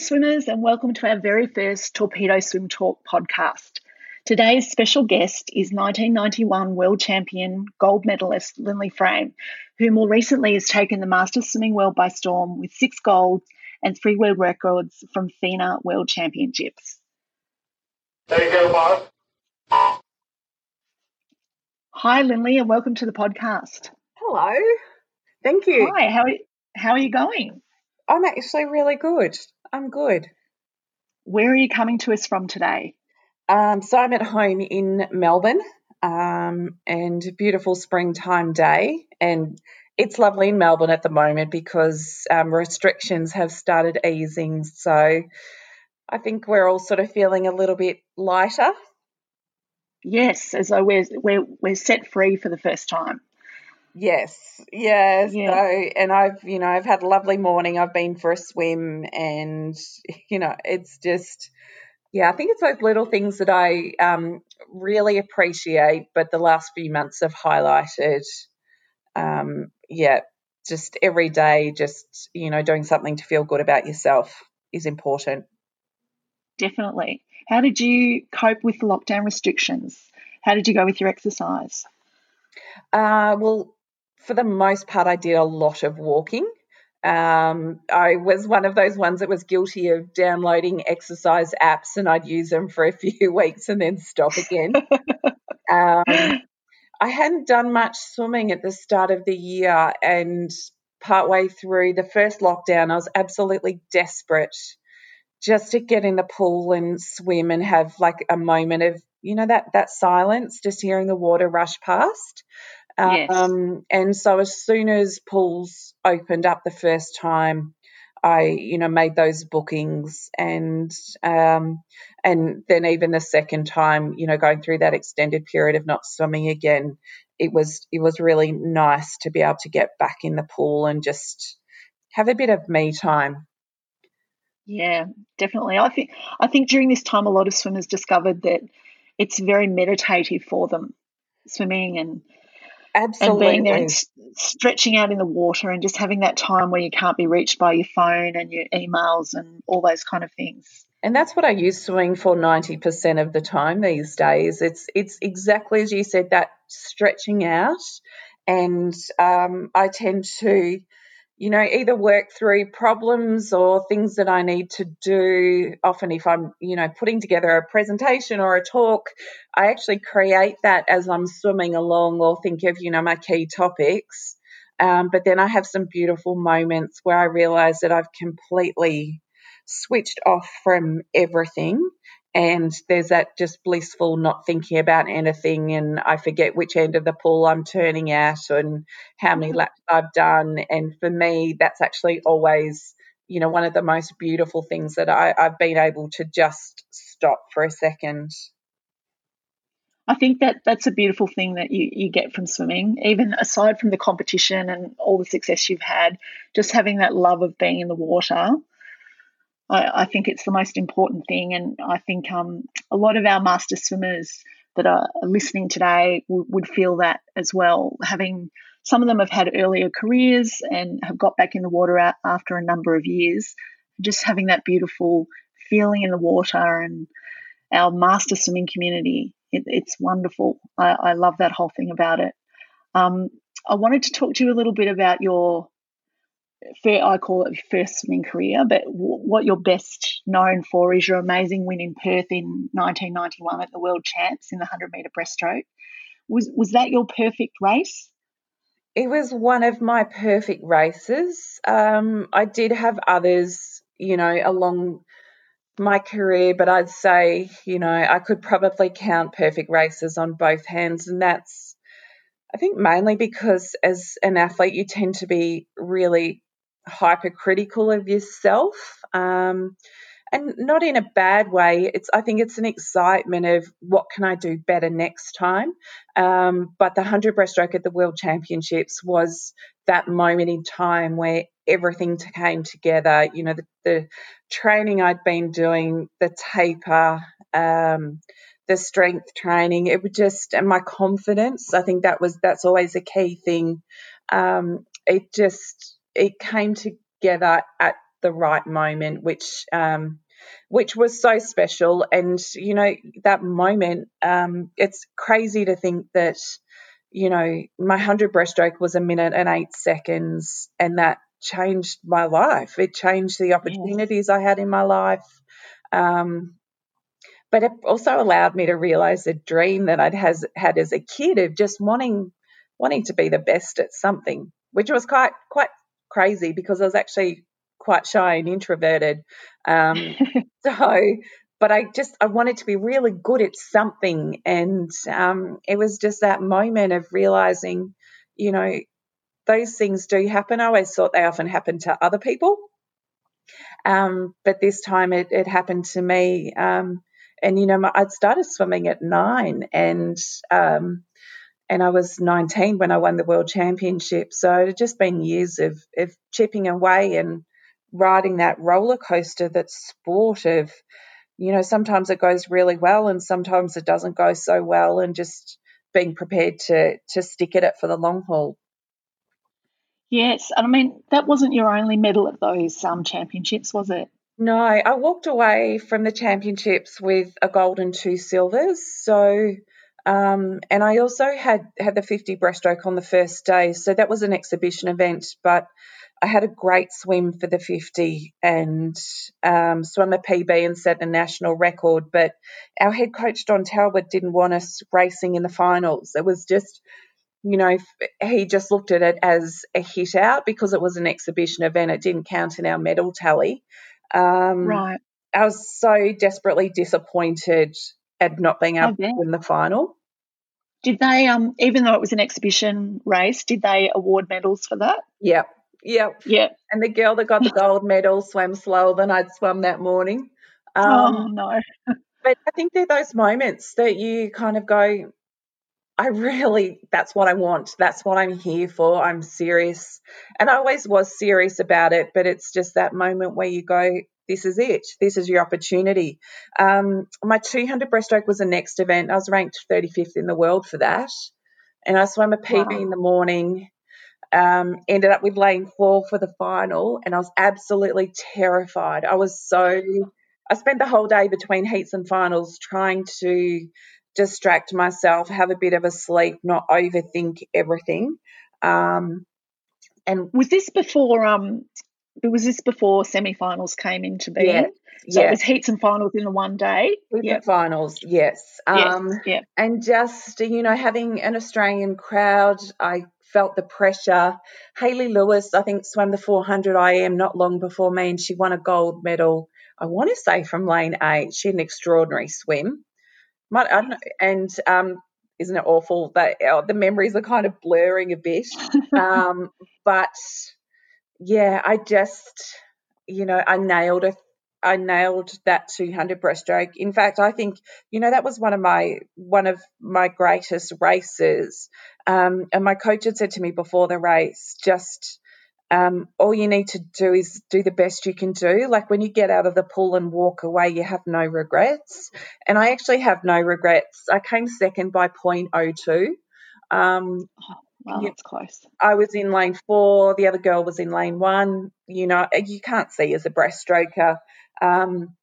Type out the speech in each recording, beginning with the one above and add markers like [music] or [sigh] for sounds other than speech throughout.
swimmers, and welcome to our very first Torpedo Swim Talk podcast. Today's special guest is 1991 world champion gold medalist Linley Frame, who more recently has taken the Masters Swimming World by storm with six golds and three world records from FINA World Championships. There you go, Bob. Hi, Linley, and welcome to the podcast. Hello. Thank you. Hi, how are, how are you going? I'm actually really good. I'm good. Where are you coming to us from today? Um, so I'm at home in Melbourne, um, and beautiful springtime day, and it's lovely in Melbourne at the moment because um, restrictions have started easing. So I think we're all sort of feeling a little bit lighter. Yes, as though we're we're we're set free for the first time. Yes, yes. Yeah. So, and I've, you know, I've had a lovely morning. I've been for a swim, and you know, it's just, yeah. I think it's those little things that I um, really appreciate, but the last few months have highlighted. Um, yeah, just every day, just you know, doing something to feel good about yourself is important. Definitely. How did you cope with lockdown restrictions? How did you go with your exercise? Uh, well, for the most part, I did a lot of walking. Um, I was one of those ones that was guilty of downloading exercise apps and I'd use them for a [laughs] few weeks and then stop again. [laughs] um, I hadn't done much swimming at the start of the year, and partway through the first lockdown, I was absolutely desperate just to get in the pool and swim and have like a moment of you know that that silence, just hearing the water rush past. Yes. Um, and so as soon as pools opened up the first time, I, you know, made those bookings and um, and then even the second time, you know, going through that extended period of not swimming again, it was it was really nice to be able to get back in the pool and just have a bit of me time. Yeah, definitely. I think I think during this time, a lot of swimmers discovered that it's very meditative for them, swimming and Absolutely. and being there and stretching out in the water and just having that time where you can't be reached by your phone and your emails and all those kind of things. And that's what I use swimming for 90% of the time these days. It's it's exactly as you said, that stretching out. And um, I tend to, you know, either work through problems or things that I need to do. Often, if I'm, you know, putting together a presentation or a talk, I actually create that as I'm swimming along or think of, you know, my key topics. Um, but then I have some beautiful moments where I realize that I've completely switched off from everything and there's that just blissful not thinking about anything and I forget which end of the pool I'm turning at and how many mm. laps I've done. And for me that's actually always you know one of the most beautiful things that I, I've been able to just stop for a second. I think that that's a beautiful thing that you, you get from swimming, even aside from the competition and all the success you've had, just having that love of being in the water. I, I think it's the most important thing. And I think um, a lot of our master swimmers that are listening today w- would feel that as well. Having some of them have had earlier careers and have got back in the water a- after a number of years, just having that beautiful feeling in the water and our master swimming community. It, it's wonderful. I, I love that whole thing about it. Um, I wanted to talk to you a little bit about your, fir- I call it first swimming career, but w- what you're best known for is your amazing win in Perth in 1991 at the World Champs in the 100 metre breaststroke. Was was that your perfect race? It was one of my perfect races. Um, I did have others, you know, along my career, but I'd say, you know, I could probably count perfect races on both hands. And that's, I think, mainly because as an athlete, you tend to be really hypercritical of yourself. Um, and not in a bad way. It's I think it's an excitement of what can I do better next time. Um, but the hundred breaststroke at the World Championships was that moment in time where everything came together. You know, the, the training I'd been doing, the taper, um, the strength training, it would just and my confidence. I think that was that's always a key thing. Um, it just it came together at the right moment, which um, which was so special. And you know that moment, um, it's crazy to think that you know my hundred breaststroke was a minute and eight seconds, and that changed my life. It changed the opportunities. I had in my life. Um, but it also allowed me to realize a dream that I'd has, had as a kid of just wanting wanting to be the best at something, which was quite quite crazy because I was actually quite shy and introverted. Um, [laughs] so, but I just I wanted to be really good at something, and um, it was just that moment of realizing, you know, those things do happen. I always thought they often happen to other people, um, but this time it, it happened to me. Um, and you know, my, I'd started swimming at nine, and um, and I was 19 when I won the world championship. So it had just been years of of chipping away and riding that roller coaster, that sport of, you know, sometimes it goes really well and sometimes it doesn't go so well, and just being prepared to to stick at it for the long haul. Yes, and I mean that wasn't your only medal at those um, championships, was it? No, I walked away from the championships with a gold and two silvers. So, um, and I also had had the 50 breaststroke on the first day. So that was an exhibition event, but I had a great swim for the 50 and um, swam a PB and set a national record. But our head coach, Don Talbot, didn't want us racing in the finals. It was just, you know, he just looked at it as a hit out because it was an exhibition event. It didn't count in our medal tally. Um, right. I was so desperately disappointed at not being able to win the final. Did they, um, even though it was an exhibition race, did they award medals for that? Yeah, yeah, Yeah. And the girl that got the [laughs] gold medal swam slower than I'd swum that morning. Um, oh, no. [laughs] but I think they're those moments that you kind of go, I really, that's what I want. That's what I'm here for. I'm serious. And I always was serious about it, but it's just that moment where you go, this is it. This is your opportunity. Um, my 200 breaststroke was the next event. I was ranked 35th in the world for that. And I swam a PB wow. in the morning. Um, ended up with lane four for the final, and I was absolutely terrified. I was so. I spent the whole day between heats and finals trying to distract myself, have a bit of a sleep, not overthink everything. Um, and was this before? Um, was this before semi-finals came into being? Yeah, so yeah. it was heats and finals in the one day. Yeah, finals, yes. Um, yes. Yeah. And just you know, having an Australian crowd, I felt the pressure. Hayley Lewis, I think, swam the 400 IM not long before me, and she won a gold medal. I want to say from lane eight. She had an extraordinary swim. I don't know, and um, isn't it awful that uh, the memories are kind of blurring a bit? [laughs] um, but yeah, I just, you know, I nailed it. I nailed that 200 breaststroke. In fact, I think you know that was one of my one of my greatest races. Um, and my coach had said to me before the race, just um, all you need to do is do the best you can do. Like when you get out of the pool and walk away, you have no regrets. And I actually have no regrets. I came second by 0.02. Um, oh, well, that's close. I was in lane four. The other girl was in lane one. You know, you can't see as a breaststroker. Um,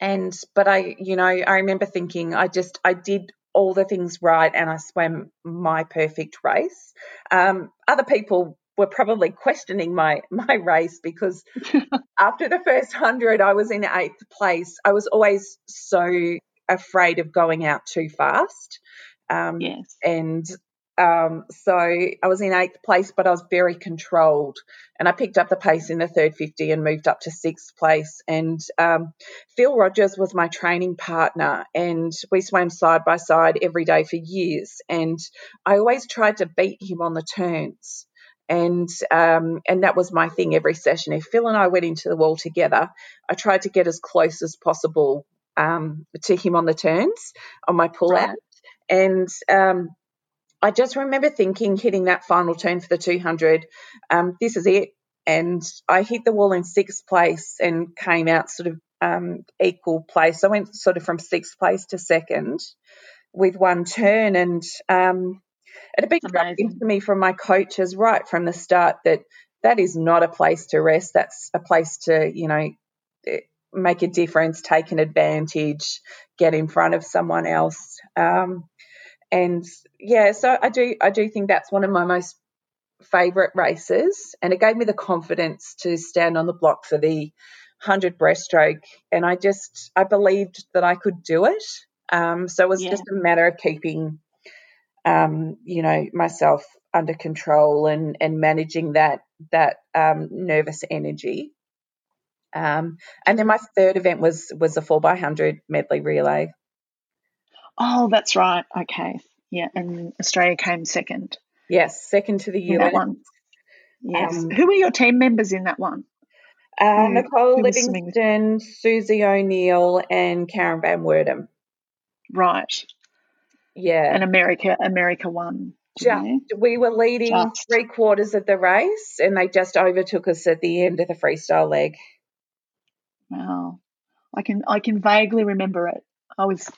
and but I, you know, I remember thinking, I just, I did all the things right, and I swam my perfect race. Um, other people were probably questioning my [laughs] my race because [laughs] after the first hundred, I was in eighth place. I was always so afraid of going out too fast. Um, yes. And um, so I was in eighth place, but I was very controlled. And I picked up the pace in the third 50 and moved up to sixth place. And um, Phil Rogers was my training partner, and we swam side by side every day for years. And I always tried to beat him on the turns and um, and that was my thing every session. If Phil and I went into the wall together, I tried to get as close as possible um, to him on the turns on my pull out, and um, I just remember thinking, hitting that final turn for the 200, um, this is it. And I hit the wall in sixth place and came out sort of um, equal place. I went sort of from sixth place to second with one turn, and it had been drilled into me from my coaches right from the start that that is not a place to rest. That's a place to, you know, eh, make a difference, take an advantage, get in front of someone else. Um, and yeah, so I do I do think that's one of my most favorite races, and it gave me the confidence to stand on the block for the hundred breaststroke, and I just I believed that I could do it. Um, so it was Yeah. just a matter of keeping, um, you know, myself under control and and managing that that um, nervous energy. Um, and then my third event was was a four by hundred medley relay. Oh, that's right. Okay. Yeah, and Australia came second Yes, second to the in that one. Yes. Um, Who were your team members in that one? Uh, Who- Nicole who was swimming with- Livingstone, Susie O'Neill, and Karen Van Wirdum. Right. Yeah, And America, America won. just, we were leading Just. three quarters of the race, and they just overtook us at the end of the freestyle leg. Wow. I can I can vaguely remember it. I was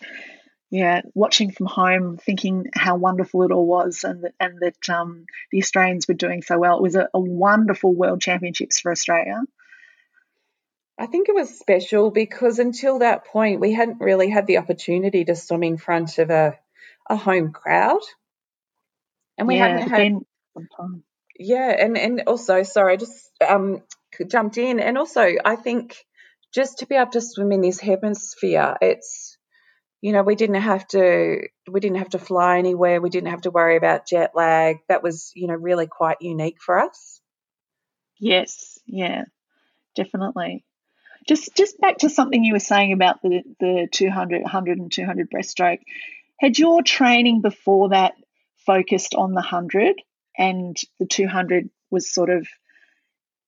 yeah, watching from home, thinking how wonderful it all was, and that and that um, the Australians were doing so well. It was a, a wonderful World Championships for Australia. I think it was special because until that point, we hadn't really had the opportunity to swim in front of a, a home crowd, and we yeah, hadn't but had. Yeah, and and also, sorry, I just um jumped in, and also I think just to be able to swim in this hemisphere, it's you know we didn't have to we didn't have to fly anywhere, we didn't have to worry about jet lag. That was you know really quite unique for us. Yes, yeah, definitely. Just just back to something you were saying about the the 200, 100 and 200 breaststroke. Had your training before that focused on the 100 and the 200 was sort of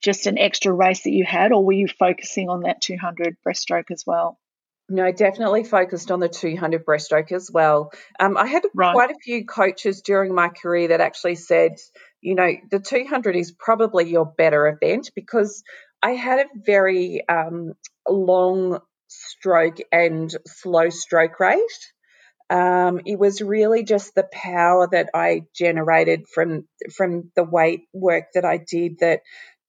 just an extra race that you had or were you focusing on that 200 breaststroke as well? No, definitely focused on the 200 breaststroke as well. Um, I had Right. quite a few coaches during my career that actually said, you know, the 200 is probably your better event because I had a very um, long stroke and slow stroke rate. Um, it was really just the power that I generated from from the weight work that I did that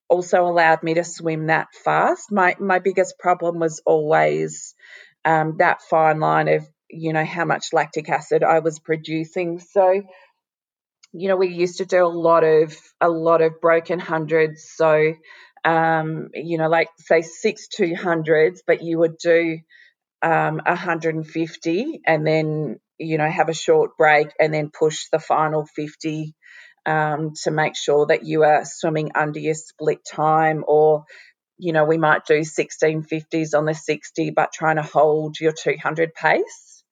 also allowed me to swim that fast. My my biggest problem was always um, that fine line of you know how much lactic acid I was producing. So you know we used to do a lot of a lot of broken hundreds. So um, you know like say six two hundreds, but you would do um, 150 and then you know have a short break and then push the final 50 um, to make sure that you are swimming under your split time or you know we might do 1650s on the 60 but trying to hold your 200 pace.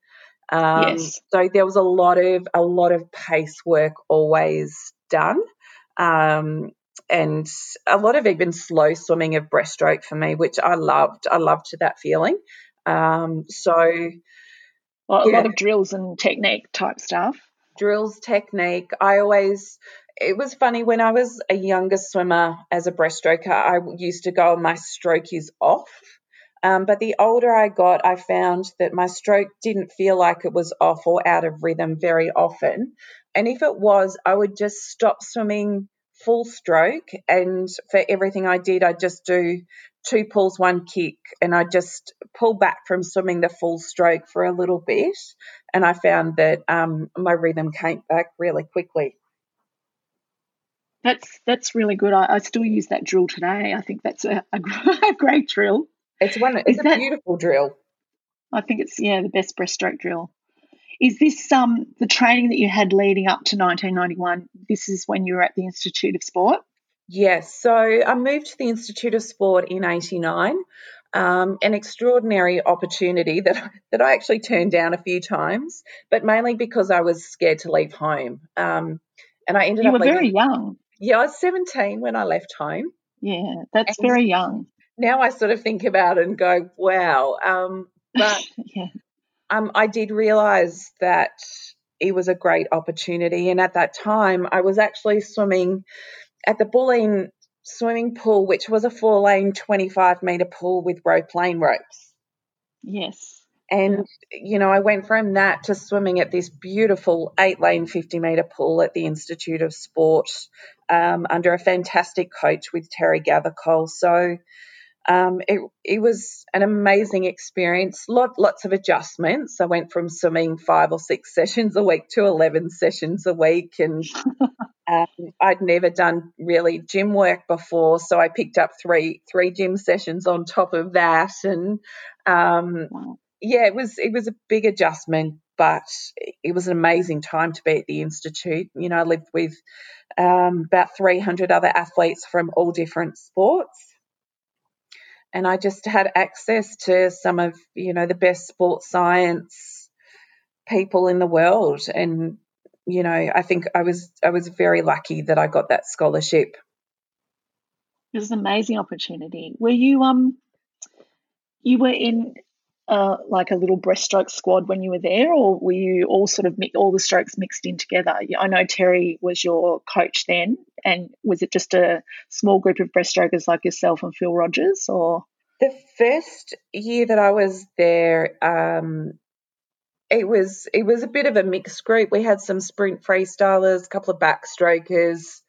Um, Yes. so there was a lot of a lot of pace work always done. Um, and a lot of even slow swimming of breaststroke for me which i loved i loved that feeling um, so Well, a Yeah. lot of drills and technique type stuff. drills technique. I always, it was funny when I was a younger swimmer as a breaststroker, I used to go, my stroke is off. Um, but the older I got, I found that my stroke didn't feel like it was off or out of rhythm very often. And if it was, I would just stop swimming full stroke. And for everything I did, I'd just do two pulls, one kick, and I just pull back from swimming the full stroke for a little bit. And I found that um, my rhythm came back really quickly. That's that's really good. I, I still use that drill today. I think that's a, a, [laughs] a great drill. It's one. It's a that- beautiful drill. I think it's yeah the best breaststroke drill. Is this um the training that you had leading up to 1991? This is when you were at the Institute of Sport. Yes. So I moved to the Institute of Sport in '89. Um, an extraordinary opportunity that that I actually turned down a few times, but mainly because I was scared to leave home. Um, and I ended You up were leaving- very young. Yeah, I was 17 when I left home. Yeah, that's And- very young. Now I sort of think about it and go, wow. Um, but [laughs] yeah, um, I did realize that it was a great opportunity. And at that time, I was actually swimming at the Bulleen swimming pool, which was a four lane, 25 metre pool with rope lane ropes. yes, And, you know, I went from that to swimming at this beautiful eight lane, 50 metre pool at the Institute of Sport um, under a fantastic coach with Terry Gathercole. So um, it, it was an amazing experience. Lot, lots of adjustments. I went from swimming five or six [laughs] sessions a week to 11 sessions a week. And um, I'd never done really gym work before. So I picked up three, three gym sessions on top of that. And um, wow. yeah, it was, it was a big adjustment, but it was an amazing time to be at the Institute. You know, I lived with um, about 300 other athletes from all different sports and I just had access to some of you know the best sports science people in the world. And you know I think I was I was very lucky that I got that scholarship. It was an amazing opportunity. Were you um you were in like a little breaststroke squad when you were there, or were you all sort of mi- all the strokes mixed in together? I know Terry was your coach then, and was it just a small group of breaststrokers like yourself and Phil Rogers, or? The first year that I was there, um, it was it was a bit of a mixed group. We had some sprint freestylers, a couple of backstrokers.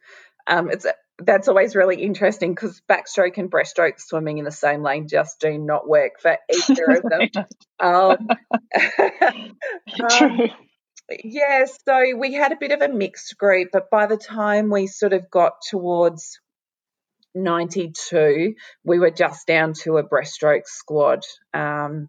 Um, it's that's always really interesting because backstroke and breaststroke swimming in the same lane just do not work for either of [laughs] them. [laughs] [laughs] Um, True. Um, yeah, so we had a bit of a mixed group, but by the time we sort of got towards 92, we were just down to a breaststroke squad. Um,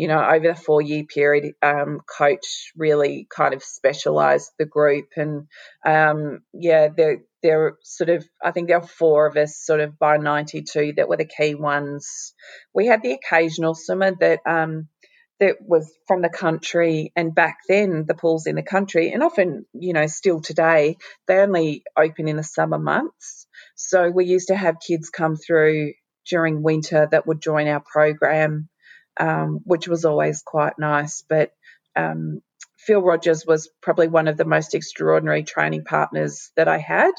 you know, over the four year period, um, coach really kind of specialised the group. And um, yeah, there, there sort of, I think there were four of us sort of by 92 that were the key ones. We had the occasional swimmer that, um, that was from the country and back then the pools in the country and often you know still today they only open in the summer months so we used to have kids come through during winter that would join our program um, which was always quite nice. But um, Phil Rogers was probably one of the most extraordinary training partners that I had,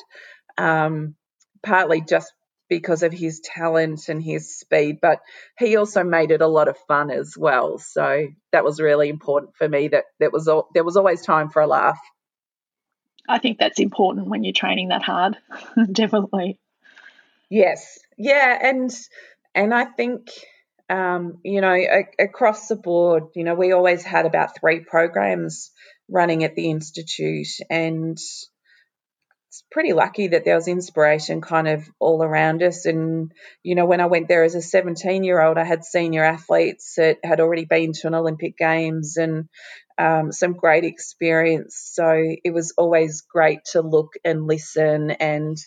um, partly just because of his talent and his speed, but he also made it a lot of fun as well. So that was really important for me. That that was all, there was always time for a laugh. I think that's important when you're training that hard, [laughs] definitely. Yes, yeah, and and I think um, you know, a, across the board, you know, we always had about three programs running at the Institute, and it's pretty lucky that there was inspiration kind of all around us. And, you know, when I went there as a 17 year old, I had senior athletes that had already been to an Olympic Games and um, some great experience. So it was always great to look and listen. And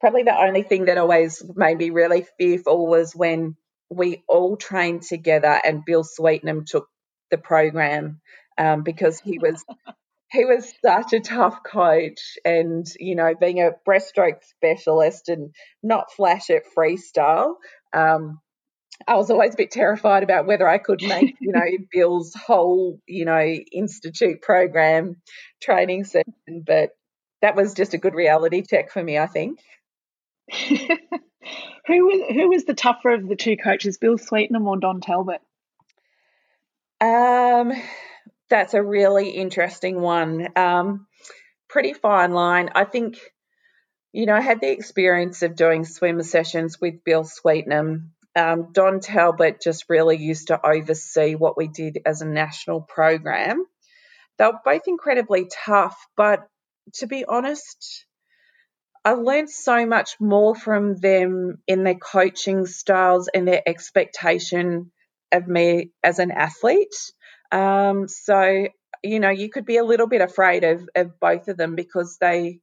probably the only thing that always made me really fearful was when we all trained together, and Bill Sweetenham took the program um, because he was [laughs] he was such a tough coach, and you know, being a breaststroke specialist and not flash at freestyle. Um, I was always a bit terrified about whether I could make, you know, [laughs] Bill's whole, you know, institute program training session, but that was just a good reality check for me, I think. [laughs] who was who was the tougher of the two coaches, Bill Sweetenham or Don Talbot? Um, that's a really interesting one. Um, pretty fine line. I think, you know, I had the experience of doing swim sessions with Bill Sweetenham. Um, Don Talbot just really used to oversee what we did as a national program. They were both incredibly tough, but to be honest, I learned so much more from them in their coaching styles and their expectation of me as an athlete. Um, so, you know, you could be a little bit afraid of, of both of them because they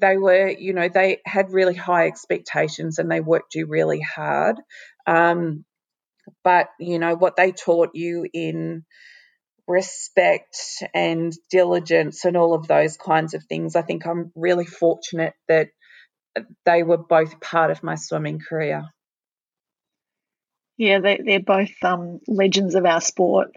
they were, you know, they had really high expectations and they worked you really hard. Um, but, you know, what they taught you in respect and diligence and all of those kinds of things. I think I'm really fortunate that they were both part of my swimming career. Yeah, they, they're both um, legends of our sport.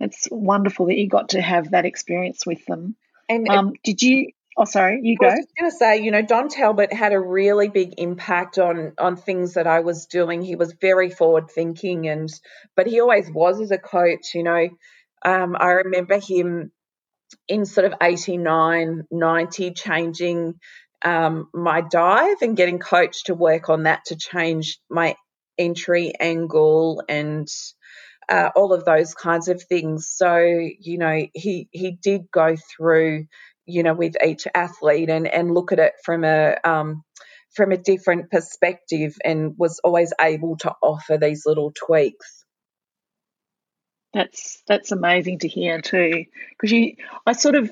It's wonderful that you got to have that experience with them. And um, did you? Oh, sorry, you go. I was going to say, you know, Don Talbot had a really big impact on on things that I was doing. He was very forward thinking, and but he always was as a coach. You know, um, I remember him in sort of 89, 90 changing um, my dive and getting coached to work on that to change my entry angle and uh, all of those kinds of things. So, you know, he he did go through, you know, with each athlete and and look at it from a um, from a different perspective, and was always able to offer these little tweaks. That's that's amazing to hear too, because you, I sort of,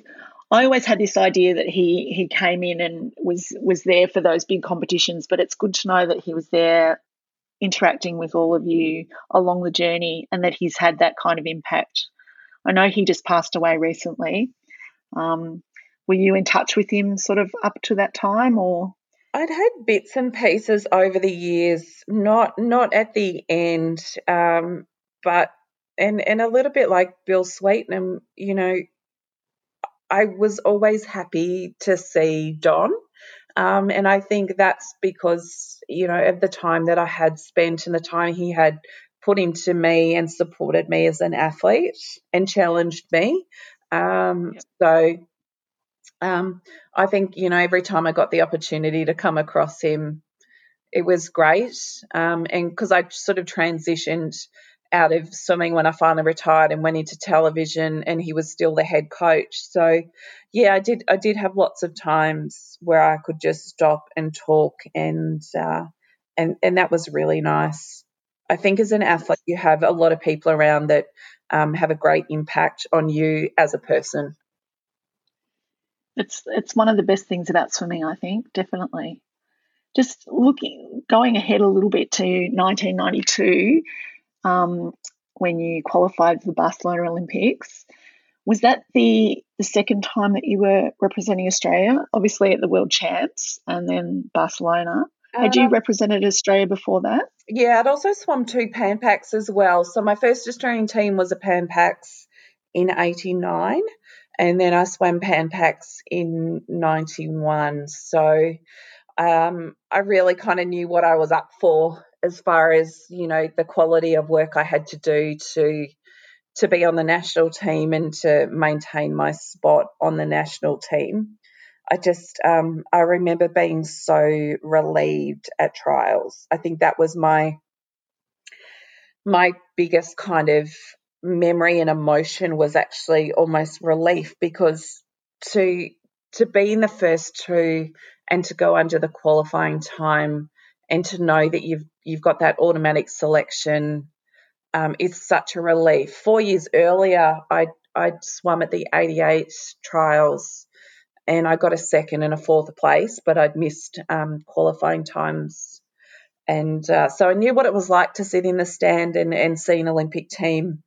I always had this idea that he he came in and was was there for those big competitions, but it's good to know that he was there interacting with all of you along the journey and that he's had that kind of impact. I know he just passed away recently. Um, were you in touch with him sort of up to that time or? I'd had bits and pieces over the years, not not at the end, um, but and and a little bit like Bill Sweetenham, you know, I was always happy to see Don. Um, and I think that's because, you know, of the time that I had spent and the time he had put into me and supported me as an athlete and challenged me. Um, yep. So um, I think, you know, every time I got the opportunity to come across him, it was great. Um, and because I sort of transitioned out of swimming when I finally retired and went into television and he was still the head coach. So yeah, I did I did have lots of times where I could just stop and talk and uh, and and that was really nice. I think as an athlete you have a lot of people around that um, have a great impact on you as a person. It's it's one of the best things about swimming, I think, definitely. Just looking going ahead a little bit to 1992, um, when you qualified for the Barcelona Olympics. Was that the the second time that you were representing Australia? Obviously at the World Champs and then Barcelona. Had you um, represented Australia before that? Yeah, I'd also swum two Pan Pacs as well. So my first Australian team was a Pan Pacs in '89, and then I swam Pan Pacs in '91. So um, I really kind of knew what I was up for as far as you know the quality of work I had to do to to be on the national team and to maintain my spot on the national team. I just um, I remember being so relieved at trials. I think that was my my biggest kind of memory and emotion was actually almost relief because to to be in the first two and to go under the qualifying time and to know that you've you've got that automatic selection um, such a relief. Four years earlier, I I swum at the 88 trials, and I got a second and a fourth place, but I'd missed um, qualifying times, and uh, so I knew what it was like to sit in the stand and and see an Olympic team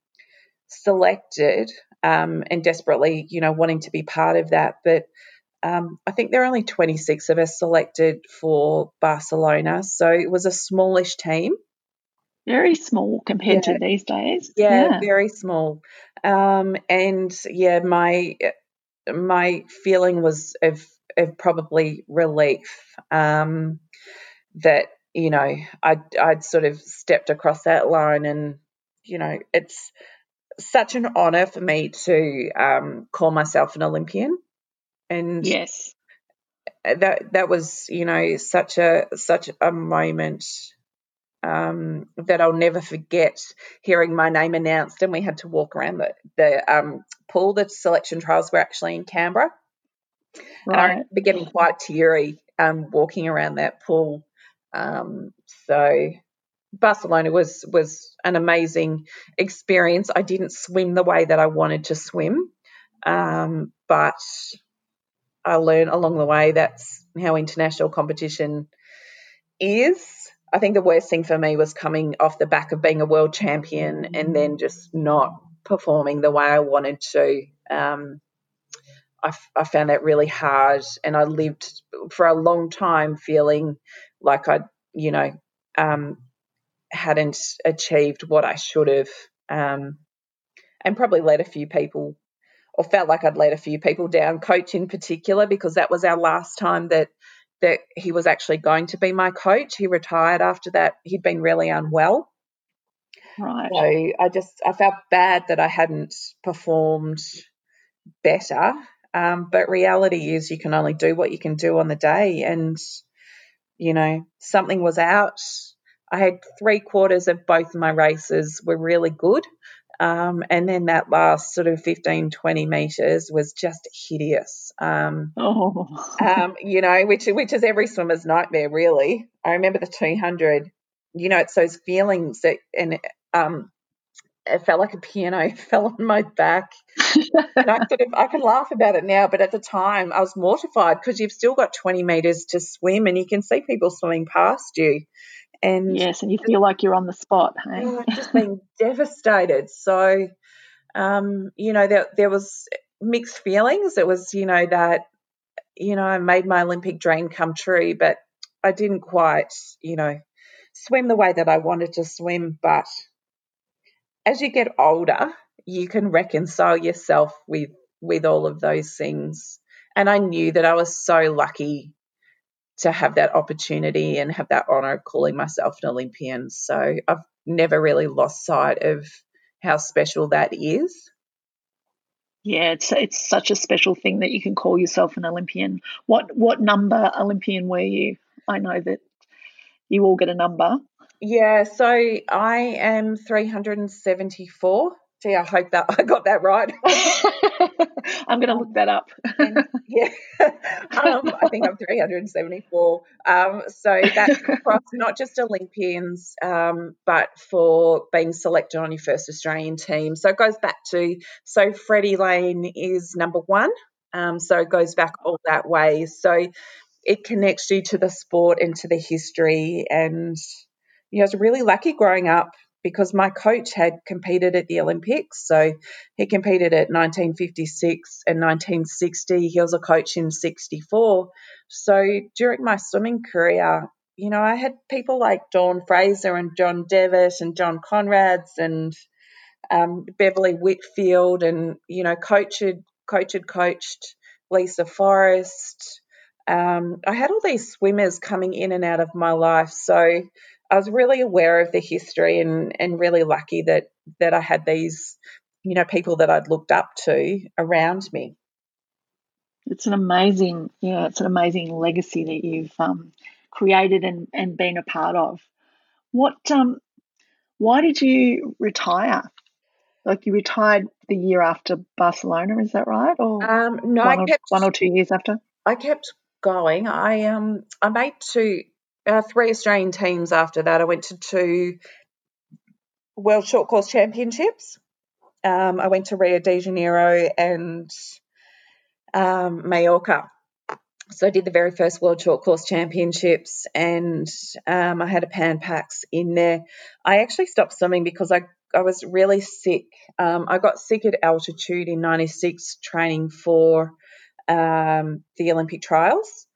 selected, um, and desperately, you know, wanting to be part of that, but um, I think there are only 26 of us selected for Barcelona, so it was a smallish team. Very small compared yeah. to these days. Yeah, yeah. very small. Um, and yeah, my my feeling was of of probably relief um, that you know I'd I'd sort of stepped across that line, and you know it's such an honour for me to um, call myself an Olympian and yes. that that was you know such a such a moment um, that I'll never forget hearing my name announced and we had to walk around the the um, pool. The selection trials were actually in Canberra. Right. and I remember getting quite teary um, walking around that pool. Um, so Barcelona was was an amazing experience. I didn't swim the way that I wanted to swim um, but I learned along the way that's how international competition is. I think the worst thing for me was coming off the back of being a world champion and then just not performing the way I wanted to. Um, I, I, found that really hard, and I lived for a long time feeling like I, you know, um, hadn't achieved what I should have, um, and probably let a few people or felt like I'd let a few people down, coach in particular, because that was our last time that that he was actually going to be my coach. He retired after that. He'd been really unwell. Right. So I just I felt bad that I hadn't performed better. Um, but reality is you can only do what you can do on the day. And, you know, something was out. I had three quarters of both of my races were really good. Um, and then that last sort of 15, 20 meters was just hideous. Um, Oh. um, you know, which which is every swimmer's nightmare, really. I remember the 200. You know, it's those feelings that, and um, it felt like a piano [laughs] fell on my back. and I sort of, I can laugh about it now, but at the time I was mortified because you've still got 20 meters to swim, and you can see people swimming past you. And yes, and you feel like you're on the spot, hey? oh, just been [laughs] devastated. So, um, you know, there there was mixed feelings. It was, you know, that you know, I made my Olympic dream come true, but I didn't quite, you know, swim the way that I wanted to swim. But as you get older, you can reconcile yourself with with all of those things. And I knew that I was so lucky to have that opportunity and have that honor of calling myself an Olympian. So I've never really lost sight of how special that is. Yeah, it's it's such a special thing that you can call yourself an Olympian. What what number Olympian were you? I know that you all get a number. Yeah, so I am 374. Gee, I hope that [laughs] I got that right. [laughs] I'm going to look that up. [laughs] And, yeah, um, I think I'm 374. Um, so that's across not just Olympians, um, but for being selected on your first Australian team. So it goes back to so Freddie Lane is number one. Um, so it goes back all that way. So it connects you to the sport and to the history. And you know, I was really lucky growing up because my coach had competed at the Olympics. So he competed at 1956 and 1960. He was a coach in 64. So during my swimming career, you know, I had people like Dawn Fraser and John Devitt and John Konrads and um, Beverley Whitfield and, you know, coached, coached, coached Lisa Forrest. Um, I had all these swimmers coming in and out of my life. So I was really aware of the history and, and really lucky that that I had these, you know, people that I'd looked up to around me. It's an amazing, yeah, it's an amazing legacy that you've um, created and, and been a part of. What, um, why did you retire? Like you retired the year after Barcelona, is that right? Or Um, no, one, I or, kept one or two years after? I kept going. I um I made two uh, three Australian teams after that. I went to two World Short Course Championships. Um, I went to Rio de Janeiro and um, Mallorca. So I did the very first World Short Course Championships, and um, I had a Pan Pacs in there. I actually stopped swimming because I I was really sick. Um, I got sick at altitude in '96 training for um, the Olympic trials.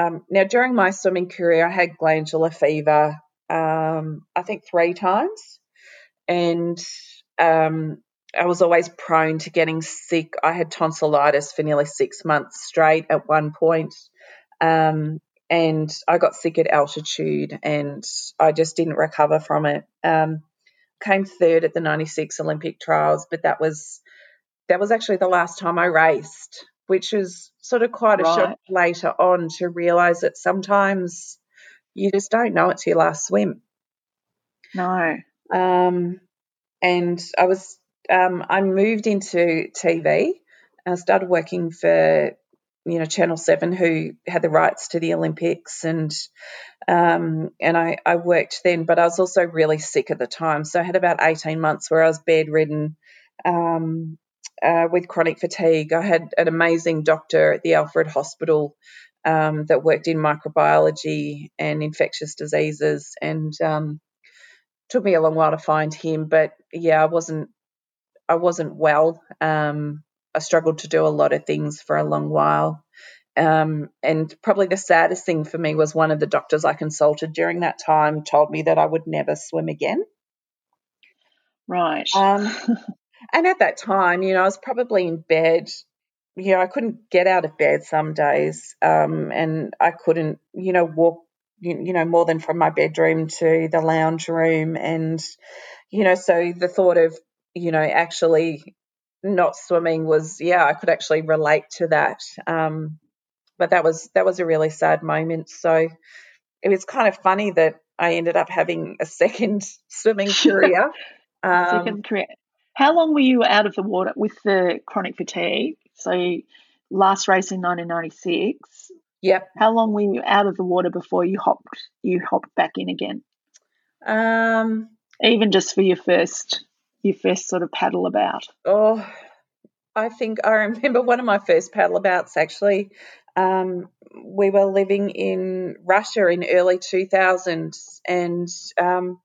Um, now, during my swimming career, I had glandular fever, um, I think three times, and um, I was always prone to getting sick. I had tonsillitis for nearly six months straight at one point. Um, and I got sick at altitude and I just didn't recover from it. Um, came third at the 96 Olympic trials, but that was that was actually the last time I raced, which was sort of quite a Right. shock later on to realize that sometimes you just don't know it's your last swim. No. Um, and I was um, I moved into TV. I started working for you know Channel Seven, who had the rights to the Olympics, and um, and I, I worked then. But I was also really sick at the time, so I had about eighteen months where I was bedridden. Um, uh, with chronic fatigue, I had an amazing doctor at the Alfred Hospital um, that worked in microbiology and infectious diseases, and um, took me a long while to find him. But yeah, I wasn't I wasn't well. Um, I struggled to do a lot of things for a long while. Um, and probably the saddest thing for me was one of the doctors I consulted during that time told me that I would never swim again. Right. Um, and at that time, you know, I was probably in bed. You know, I couldn't get out of bed some days, um, and I couldn't, you know, walk, you, you know, more than from my bedroom to the lounge room, and you know, so the thought of, you know, actually not swimming was yeah I could actually relate to that. Um, but that was that was a really sad moment. So it was kind of funny that I ended up having a second [laughs] swimming [laughs] career. Um, second career. How long were you out of the water with the chronic fatigue? So last race in 1996. Yep. How long were you out of the water before you hopped you hopped back in again? Um, even just for your first your first sort of paddle about. Oh, I think I remember one of my first paddle abouts actually. Um, we were living in Russia in early 2000s, and um,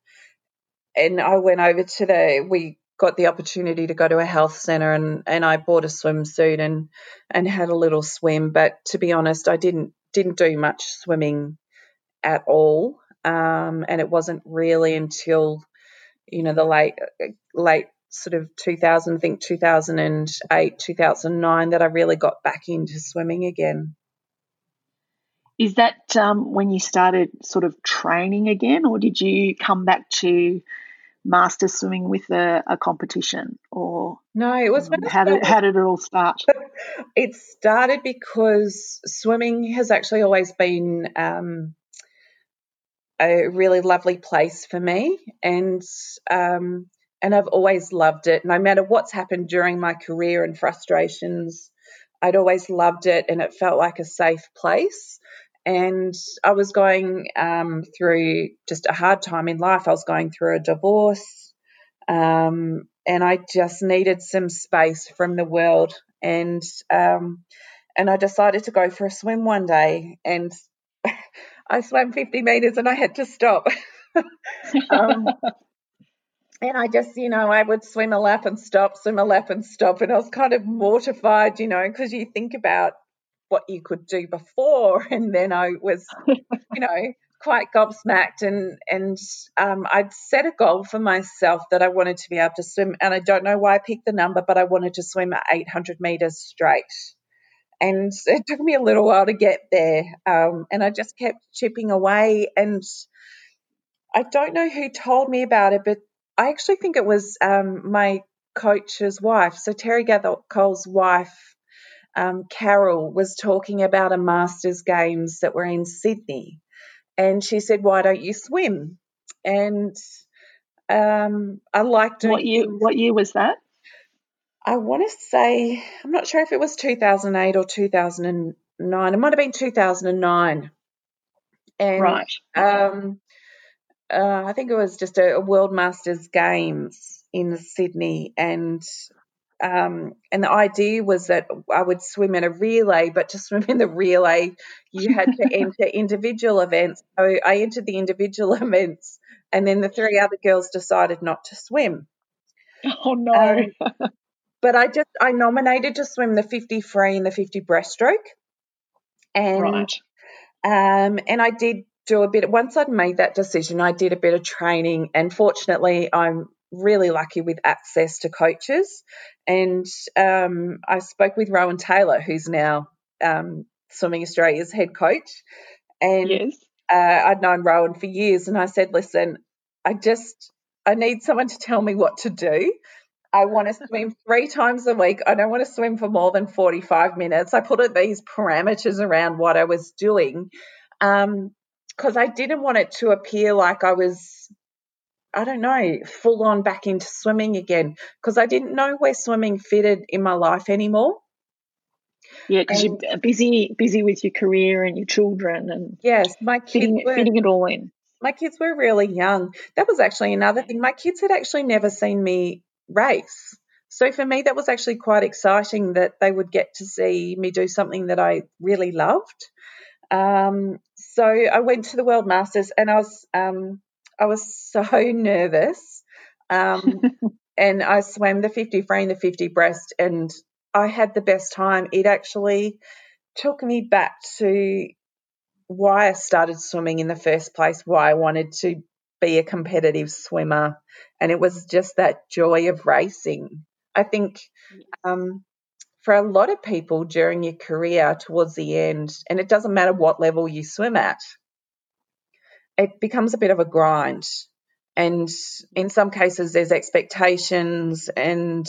and I went over to the we got the opportunity to go to a health center and, and I bought a swimsuit and and had a little swim. But to be honest, I didn't didn't do much swimming at all. Um, and it wasn't really until you know the late late sort of 2000, I think 2008, 2009 that I really got back into swimming again. Is that um, when you started sort of training again, or did you come back to master swimming with a, a competition? Or no, it was um, how did how did it all start? [laughs] it started because swimming has actually always been um, a really lovely place for me, and um, and I've always loved it. No matter what's happened during my career and frustrations, I'd always loved it, and it felt like a safe place. And I was going um, through just a hard time in life. I was going through a divorce, um, and I just needed some space from the world. And um, and I decided to go for a swim one day, and [laughs] I swam 50 meters and I had to stop. [laughs] um, and I just, you know, I would swim a lap and stop, swim a lap and stop. And I was kind of mortified, you know, because you think about what you could do before. [laughs] And then I was, you know, quite gobsmacked. And, and um, I'd set a goal for myself that I wanted to be able to swim. And I don't know why I picked the number, but I wanted to swim at 800 meters straight and [laughs] it took me a little while to get there. Um, and I just kept chipping away. And I don't know who told me about it, but I actually think it was um, my coach's wife. So Terry Gathercole's wife, um, Carol, was talking about a Masters Games that were in Sydney, and she said, "Why don't you swim?" And um, I liked what year. What year was that? I want to say, I'm not sure if it was 2008 or 2009. It might have been 2009. And, right. Um, uh, I think it was just a, a, World Masters Games in Sydney, and um, and the idea was that I would swim in a relay, but to [laughs] swim in the relay, you had to [laughs] enter individual events. So I entered the individual [laughs] events, and then the three other girls decided not to swim. Oh no! Um, but I just I nominated to swim the 50 free and the 50 breaststroke, and right. um, and I did do a bit. Once I'd made that decision, I did a bit of training, and fortunately, I'm really lucky with access to coaches. And um, I spoke with Rohan Taylor, who's now um, Swimming Australia's head coach, and yes. uh, I'd known Rohan for years, and I said, "Listen, I just I need someone to tell me what to do." I want to [laughs] swim three times a week. I don't want to swim for more than 45 minutes. I put these parameters around what I was doing because um, I didn't want it to appear like I was, I don't know, full on back into swimming again because I didn't know where swimming fitted in my life anymore. Yeah, because you're busy, busy with your career and your children, and yes, my kids fitting, were, fitting it all in. My kids were really young. That was actually another thing. My kids had actually never seen me race. So for me, that was actually quite exciting that they would get to see me do something that I really loved. Um, so I went to the World Masters and I was um, I was so [laughs] nervous. Um, [laughs] and I swam the 50 free and the 50 breast and I had the best time. It actually took me back to why I started swimming in the first place, why I wanted to be a competitive swimmer. And it was just that joy of racing. I think um, for a lot of people during your career towards the end, and it doesn't matter what level you swim at, it becomes a bit of a grind. And in some cases, there's expectations, and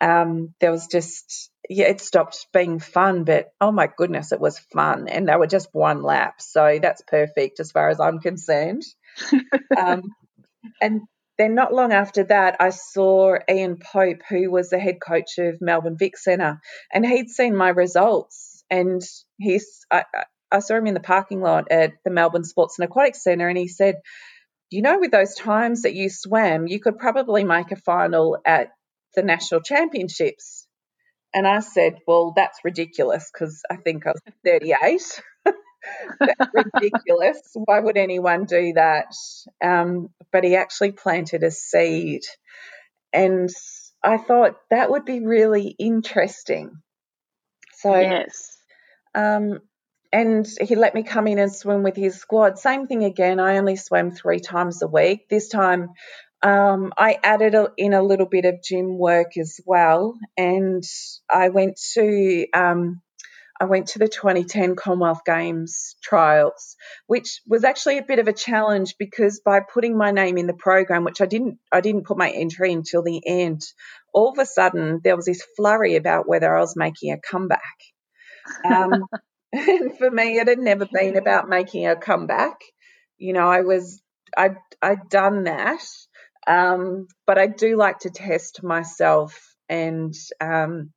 um, there was just yeah, it stopped being fun, but oh my goodness, it was fun, and they were just one lap, so that's perfect as far as I'm concerned. [laughs] um, and then not long after that, I saw Ian Pope, who was the head coach of Melbourne Vicentre, and he'd seen my results, and he's I, I saw him in the parking lot at the Melbourne Sports and Aquatics Centre, and he said, "You know, with those times that you swam, you could probably make a final at the national championships." And I said, Well, that's ridiculous because I think I was 38. [laughs] that's ridiculous. Why would anyone do that? Um, but he actually planted a seed. And I thought that would be really interesting. So, yes. Um, and he let me come in and swim with his squad. Same thing again. I only swam three times a week. This time um, I added a, in a little bit of gym work as well, and I went to um, I went to the 2010 Commonwealth Games trials, which was actually a bit of a challenge because by putting my name in the program, which I didn't I didn't put my entry until the end, all of a sudden there was this flurry about whether I was making a comeback. Um, [laughs] and [laughs] for me, it had never been about making a comeback. You know, I was I I'd done that um, but I do like to test myself and um,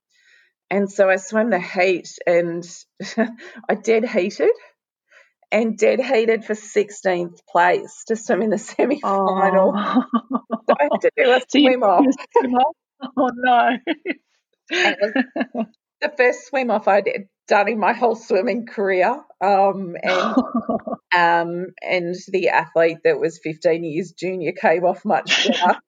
and so I swam the heat and [laughs] I dead heated and dead heated for 16th place to swim in the [laughs] semi final. Oh. so I had to do a swim swim off. Oh no. The first swim off I'd done in my whole swimming career. Um, and [laughs] um, and the athlete that was 15 years junior came off much better.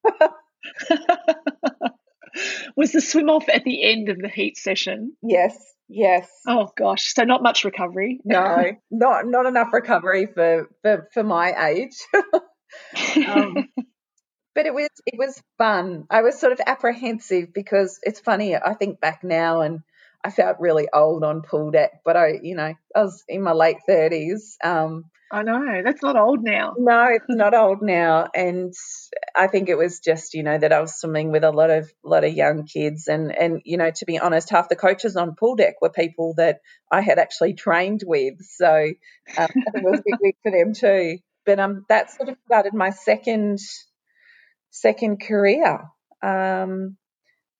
[laughs] was the swim off at the end of the heat session? Yes, yes. Oh gosh, so not much recovery. no, [laughs] not not enough recovery for for, for my age. um, but it was it was fun. I was sort of apprehensive because it's funny. I think back now and I felt really old on pool deck, but I, you know, I was in my late thirties. Um, I know that's not old now. No, it's not old now, and I think it was just, you know, that I was swimming with a lot of lot of young kids, and and you know, to be honest, half the coaches on pool deck were people that I had actually trained with, so um, it was a big week for them too. But um, that sort of started my second second career, um,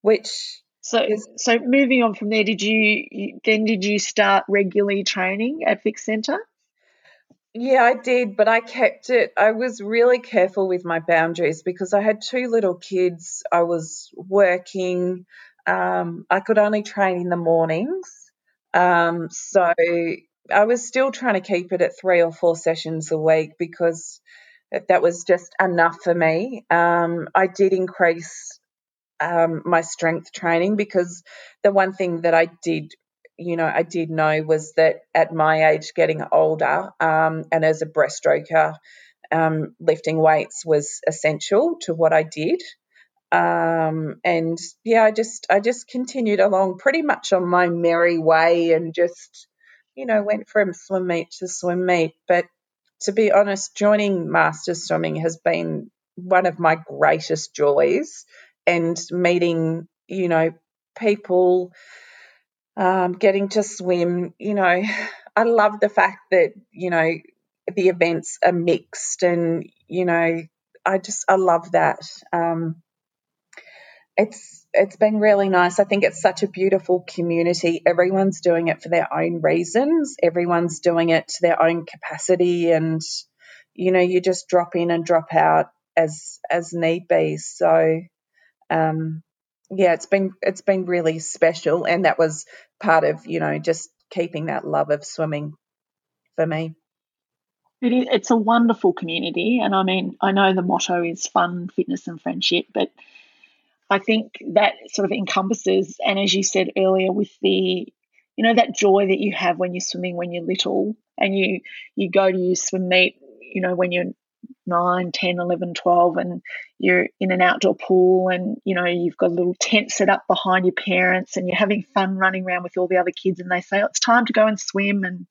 which so, so moving on from there, did you then did you start regularly training at Vicentre? Yeah, I did, but I kept it. I was really careful with my boundaries because I had two little kids. I was working. Um, I could only train in the mornings, um, so I was still trying to keep it at three or four sessions a week because that was just enough for me. Um, I did increase um, my strength training because the one thing that I did, you know, I did know was that at my age, getting older, um, and as a breaststroker, um, lifting weights was essential to what I did. Um, and yeah, I just I just continued along pretty much on my merry way and just you know went from swim meet to swim meet. But to be honest, joining masters swimming has been one of my greatest joys and meeting, you know, people, um, getting to swim. You know, [laughs] I love the fact that, you know, the events are mixed and, you know, I just, I love that. Um, it's, it's been really nice. I think it's such a beautiful community. Everyone's doing it for their own reasons. Everyone's doing it to their own capacity and, you know, you just drop in and drop out as as need be. So um, yeah, it's been it's been really special, and that was part of you know just keeping that love of swimming for me. It is, it's a wonderful community, and I mean, I know the motto is fun, fitness, and friendship, but I think that sort of encompasses, and as you said earlier, with the you know that joy that you have when you're swimming when you're little, and you you go to your swim meet, you know, when you're 9, 10, 11, 12, and you're in an outdoor pool and, you know, you've got a little tent set up behind your parents and you're having fun running around with all the other kids and they say, oh, it's time to go and swim and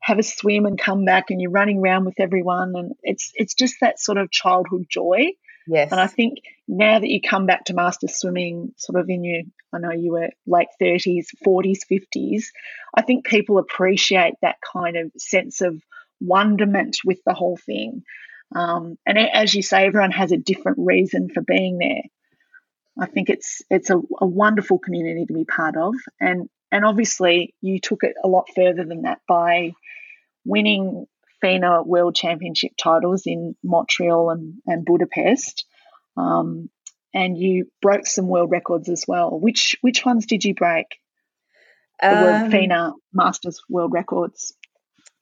have a swim and come back and you're running around with everyone and it's it's just that sort of childhood joy Yes. And I think now that you come back to master swimming, sort of in your, I know you were late 30s, 40s, 50s, I think people appreciate that kind of sense of wonderment with the whole thing. Um, and as you say, everyone has a different reason for being there. I think it's it's a, a wonderful community to be part of, and and obviously you took it a lot further than that by winning FINA World Championship titles in Montreal and, and Budapest. Um, and you broke some world records as well. Which which ones did you break? The um, World FINA Masters World Records.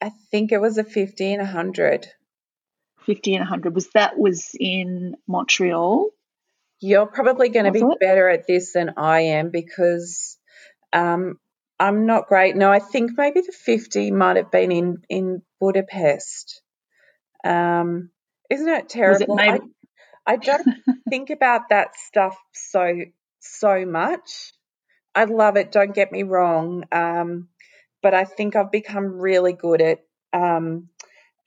I think it was a 50 and 100. 50 and 100. Was that was in Montreal? You're probably going to be it? better at this than I am because um, I'm not great. No, I think maybe the 50 might have been in, in Budapest. Um, isn't it terrible? It I, I don't [laughs] think about that stuff so so much. I love it. Don't get me wrong, um, but I think I've become really good at um,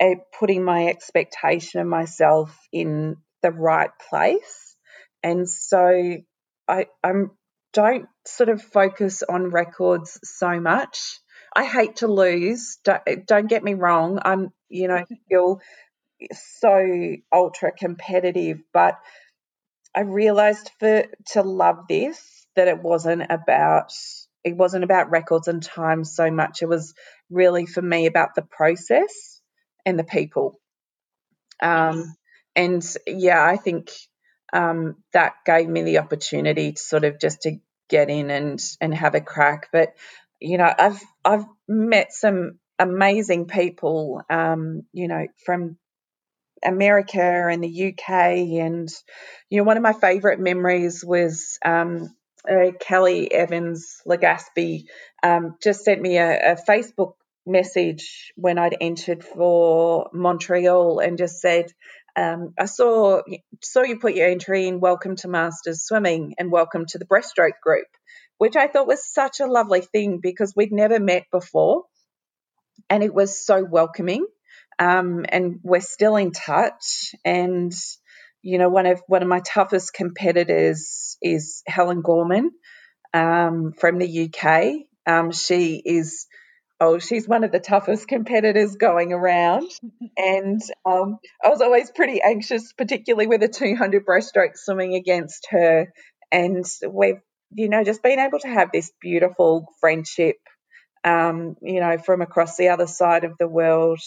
at putting my expectation of myself in the right place, and so I, I'm don't sort of focus on records so much. I hate to lose. Don't, don't get me wrong. I'm, you know, [laughs] feel so ultra competitive, but I realized for to love this that it wasn't about it wasn't about records and time so much. It was really for me about the process and the people. Um, and yeah, I think um, that gave me the opportunity to sort of just to get in and and have a crack. But you know, I've I've met some amazing people, um, you know, from America and the UK, and you know, one of my favourite memories was um, uh, Kelly Evans Legaspi um, just sent me a, a Facebook message when I'd entered for Montreal and just said, um, I saw saw you put your entry in Welcome to Masters Swimming and Welcome to the Breaststroke Group, which I thought was such a lovely thing because we'd never met before, and it was so welcoming. Um, and we're still in touch. And you know, one of one of my toughest competitors is Helen Gorman um, from the UK. Um, she is oh, she's one of the toughest competitors going around. and um, I was always pretty anxious, particularly with a 200 breaststroke swimming against her. And we've, you know, just been able to have this beautiful friendship, um, you know, from across the other side of the world,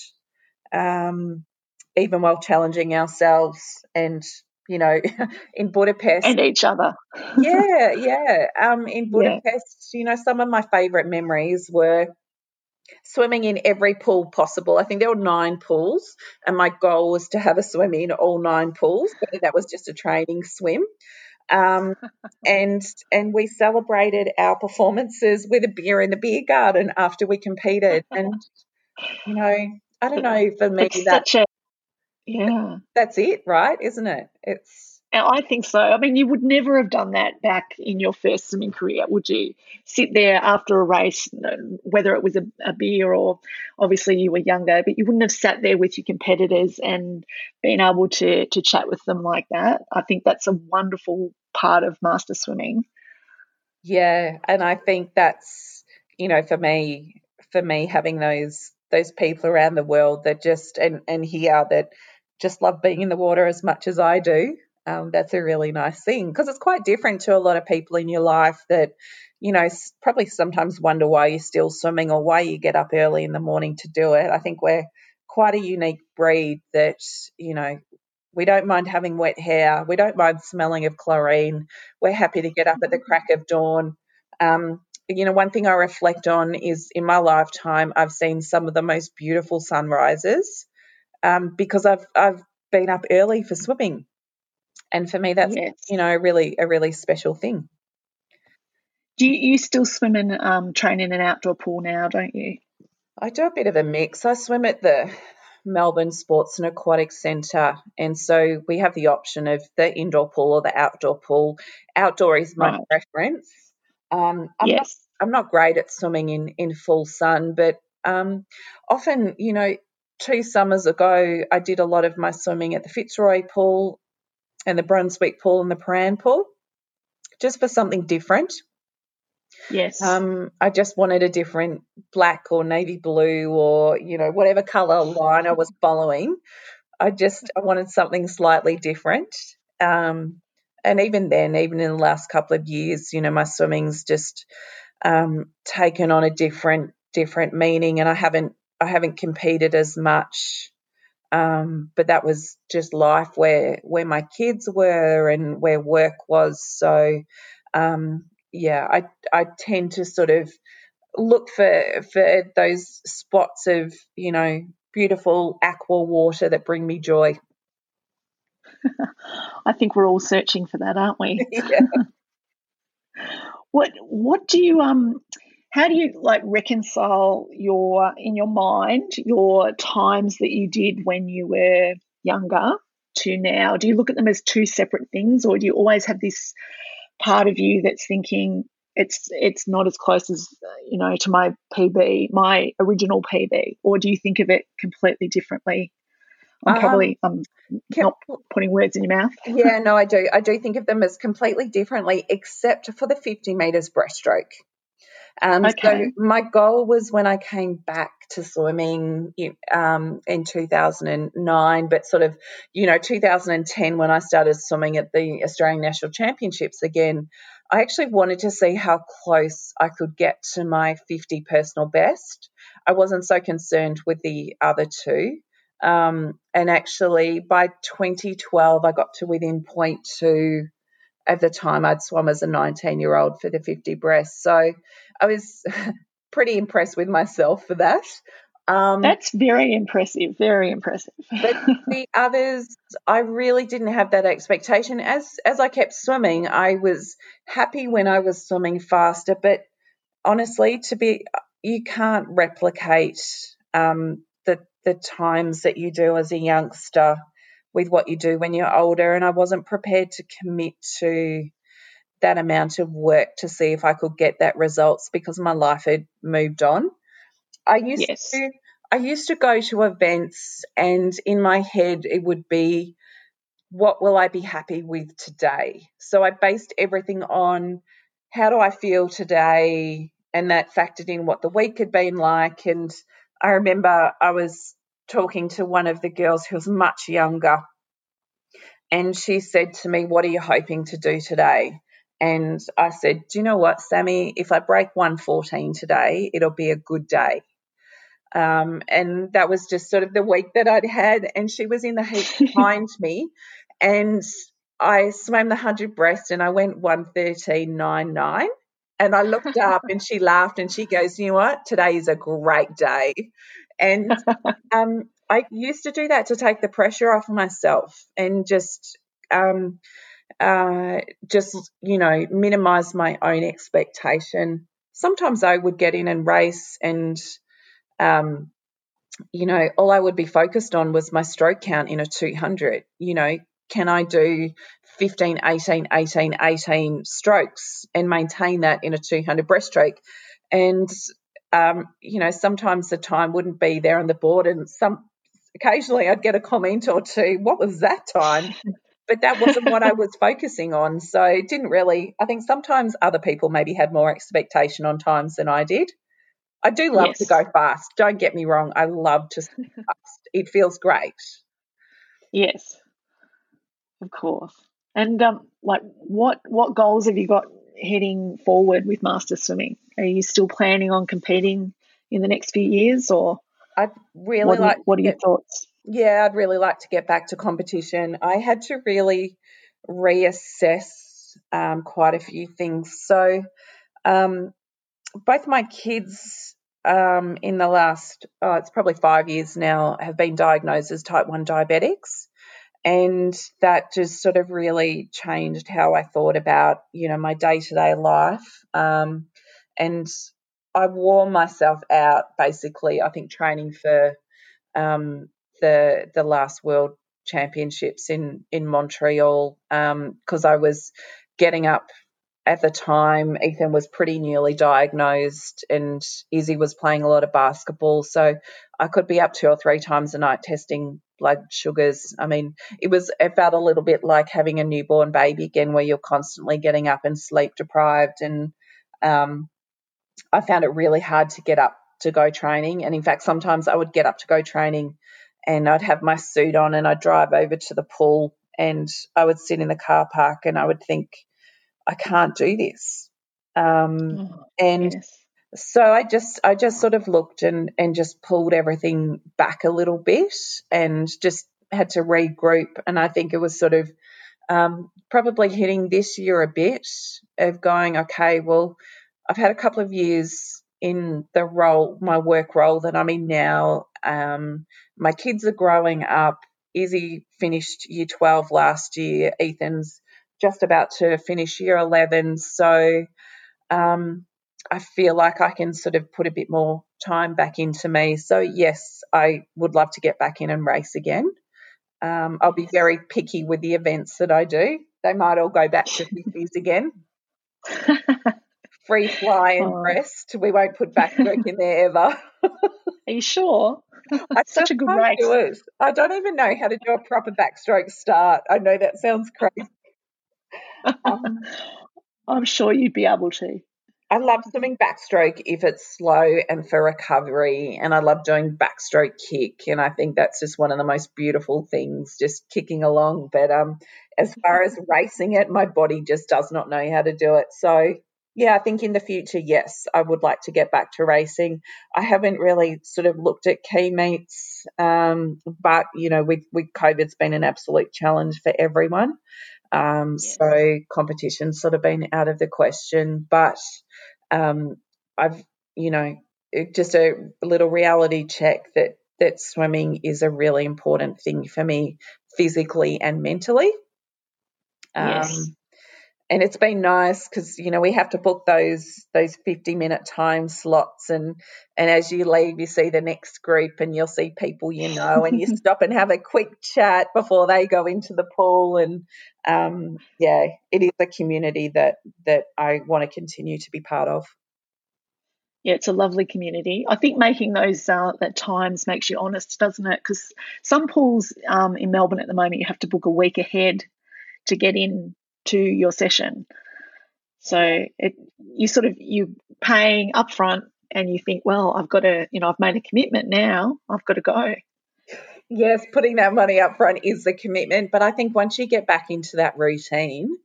um, even while challenging ourselves and you know, [laughs] in Budapest. And each other. yeah, [laughs] yeah. Um, in Budapest, yeah. you know, some of my favourite memories were swimming in every pool possible. I think there were nine pools, and my goal was to have a swim in all nine pools, but that was just a training swim. Um, [laughs] and and we celebrated our performances with a beer in the beer garden after we competed. And you know, I don't know for me it's that a, yeah, that's it, right? Isn't it? It's I think so. I mean, you would never have done that back in your first swimming career, would you? Sit there after a race, whether it was a, a, beer or obviously you were younger, but you wouldn't have sat there with your competitors and been able to to chat with them like that. I think that's a wonderful part of master swimming. Yeah, and I think that's you know for me, for me having those those people around the world that just and and here that just love being in the water as much as I do um, that's a really nice thing because it's quite different to a lot of people in your life that, you know, probably sometimes wonder why you're still swimming or why you get up early in the morning to do it. I think we're quite a unique breed that, you know, we don't mind having wet hair. We don't mind smelling of chlorine. We're happy to get up at the crack of dawn. Um, you know, one thing I reflect on is in my lifetime, I've seen some of the most beautiful sunrises um, because I've I've been up early for swimming. And for me, that's yes. you know really a really special thing. Do you, you still swim and um, train in an outdoor pool now? Don't you? I do a bit of a mix. I swim at the Melbourne Sports and Aquatic Centre, and so we have the option of the indoor pool or the outdoor pool. Outdoor is my right. preference. Um, I'm yes. Not, I'm not great at swimming in in full sun, but um, often, you know, two summers ago, I did a lot of my swimming at the Fitzroy pool and the Brunswick pool and the Prahran pool, just for something different. Yes. Um, I just wanted a different black or navy blue or you know whatever color line I was [laughs] following. I just I wanted something slightly different. Um, and even then, even in the last couple of years, you know, my swimming's just um, taken on a different different meaning, and I haven't I haven't competed as much. Um, but that was just life where where my kids were and where work was. So um, yeah, I I tend to sort of look for for those spots of you know beautiful aqua water that bring me joy. [laughs] I think we're all searching for that, aren't we? [laughs] yeah. [laughs] what what do you um how do you like reconcile your in your mind your times that you did when you were younger to now? Do you look at them as two separate things or do you always have this part of you that's thinking it's it's not as close as you know to my PB, my original PB, or do you think of it completely differently? I'm um, probably um, not putting words in your mouth. [laughs] yeah, no, I do. I do think of them as completely differently, except for the 50 meters breaststroke. Um, okay. So my goal was when I came back to swimming um, in 2009, but sort of, you know, 2010 when I started swimming at the Australian National Championships again, I actually wanted to see how close I could get to my 50 personal best. I wasn't so concerned with the other two. Um, and actually, by 2012, I got to within 0.2 at the time I'd swum as a 19 year old for the 50 breast. So I was [laughs] pretty impressed with myself for that. Um, That's very impressive. Very impressive. but the [laughs] others, I really didn't have that expectation. As as I kept swimming, I was happy when I was swimming faster. But honestly, to be, you can't replicate um, the the times that you do as a youngster with what you do when you're older. And I wasn't prepared to commit to that amount of work to see if I could get that results because my life had moved on. I used yes. to I used to go to events and in my head it would be what will I be happy with today? So I based everything on how do I feel today and that factored in what the week had been like and I remember I was talking to one of the girls who was much younger. And she said to me, What are you hoping to do today? And I said, Do you know what, Sammy? If I break 114 today, it'll be a good day. Um, and that was just sort of the week that I'd had. And she was in the heat [laughs] behind me. And I swam the 100 breast and I went 113.99. And I looked up and she laughed and she goes, You know what? Today is a great day. And [laughs] um, I used to do that to take the pressure off myself and just, um, uh, just you know, minimize my own expectation. Sometimes I would get in and race, and um, you know, all I would be focused on was my stroke count in a 200. You know, can I do 15, 18, 18, 18 strokes and maintain that in a 200 breaststroke? And um, you know, sometimes the time wouldn't be there on the board, and some occasionally I'd get a comment or two. What was that time? [laughs] but that wasn't what I was focusing on. So it didn't really. I think sometimes other people maybe had more expectation on times than I did. I do love yes. to go fast. Don't get me wrong. I love to [laughs] fast. It feels great. Yes, of course. And um, like, what what goals have you got heading forward with master swimming? Are you still planning on competing in the next few years, or I'd really what like. what are your thoughts? Yeah, I'd really like to get back to competition. I had to really reassess um, quite a few things. So, um, both my kids um, in the last, oh, it's probably five years now, have been diagnosed as type 1 diabetics and that just sort of really changed how I thought about you know my day to day life. Um, and I wore myself out basically. I think training for um, the the last World Championships in in Montreal because um, I was getting up at the time, Ethan was pretty newly diagnosed, and Izzy was playing a lot of basketball. So I could be up two or three times a night testing blood sugars. I mean, it was it felt a little bit like having a newborn baby again, where you're constantly getting up and sleep deprived. And um, I found it really hard to get up to go training. And in fact, sometimes I would get up to go training, and I'd have my suit on, and I'd drive over to the pool, and I would sit in the car park, and I would think, I can't do this. Um, oh, and yes. so I just I just sort of looked and and just pulled everything back a little bit and just had to regroup. And I think it was sort of um, probably hitting this year a bit of going okay well I've had a couple of years in the role my work role that I'm in now. Um, my kids are growing up. Izzy finished year 12 last year. Ethan's just about to finish year 11 so um, I feel like I can sort of put a bit more time back into me. So, yes, I would love to get back in and race again. Um, I'll be very picky with the events that I do. They might all go back to 50s again. [laughs] Free fly and oh. rest. We won't put backwork in there ever. [laughs] Are you sure? That's such a good race. Do I don't even know how to do a proper backstroke start. I know that sounds crazy. Um, I'm sure you'd be able to. I love swimming backstroke if it's slow and for recovery. And I love doing backstroke kick. And I think that's just one of the most beautiful things, just kicking along. But um, as [laughs] far as racing it, my body just does not know how to do it. So, yeah, I think in the future, yes, I would like to get back to racing. I haven't really sort of looked at key meets, um, but, you know, with, with COVID's been an absolute challenge for everyone. Um, yes. So competition's sort of been out of the question. But um, I've, you know, just a little reality check that that swimming is a really important thing for me physically and mentally. Um, yes. And it's been nice because you know we have to book those those fifty minute time slots, and and as you leave, you see the next group, and you'll see people you know, and you [laughs] stop and have a quick chat before they go into the pool, and um, yeah, it is a community that that I want to continue to be part of. Yeah, it's a lovely community. I think making those uh, that times makes you honest, doesn't it? Because some pools um, in Melbourne at the moment you have to book a week ahead to get in to your session. So it you sort of you paying upfront and you think, well, I've got to, you know, I've made a commitment now. I've got to go. Yes, putting that money up front is the commitment. But I think once you get back into that routine,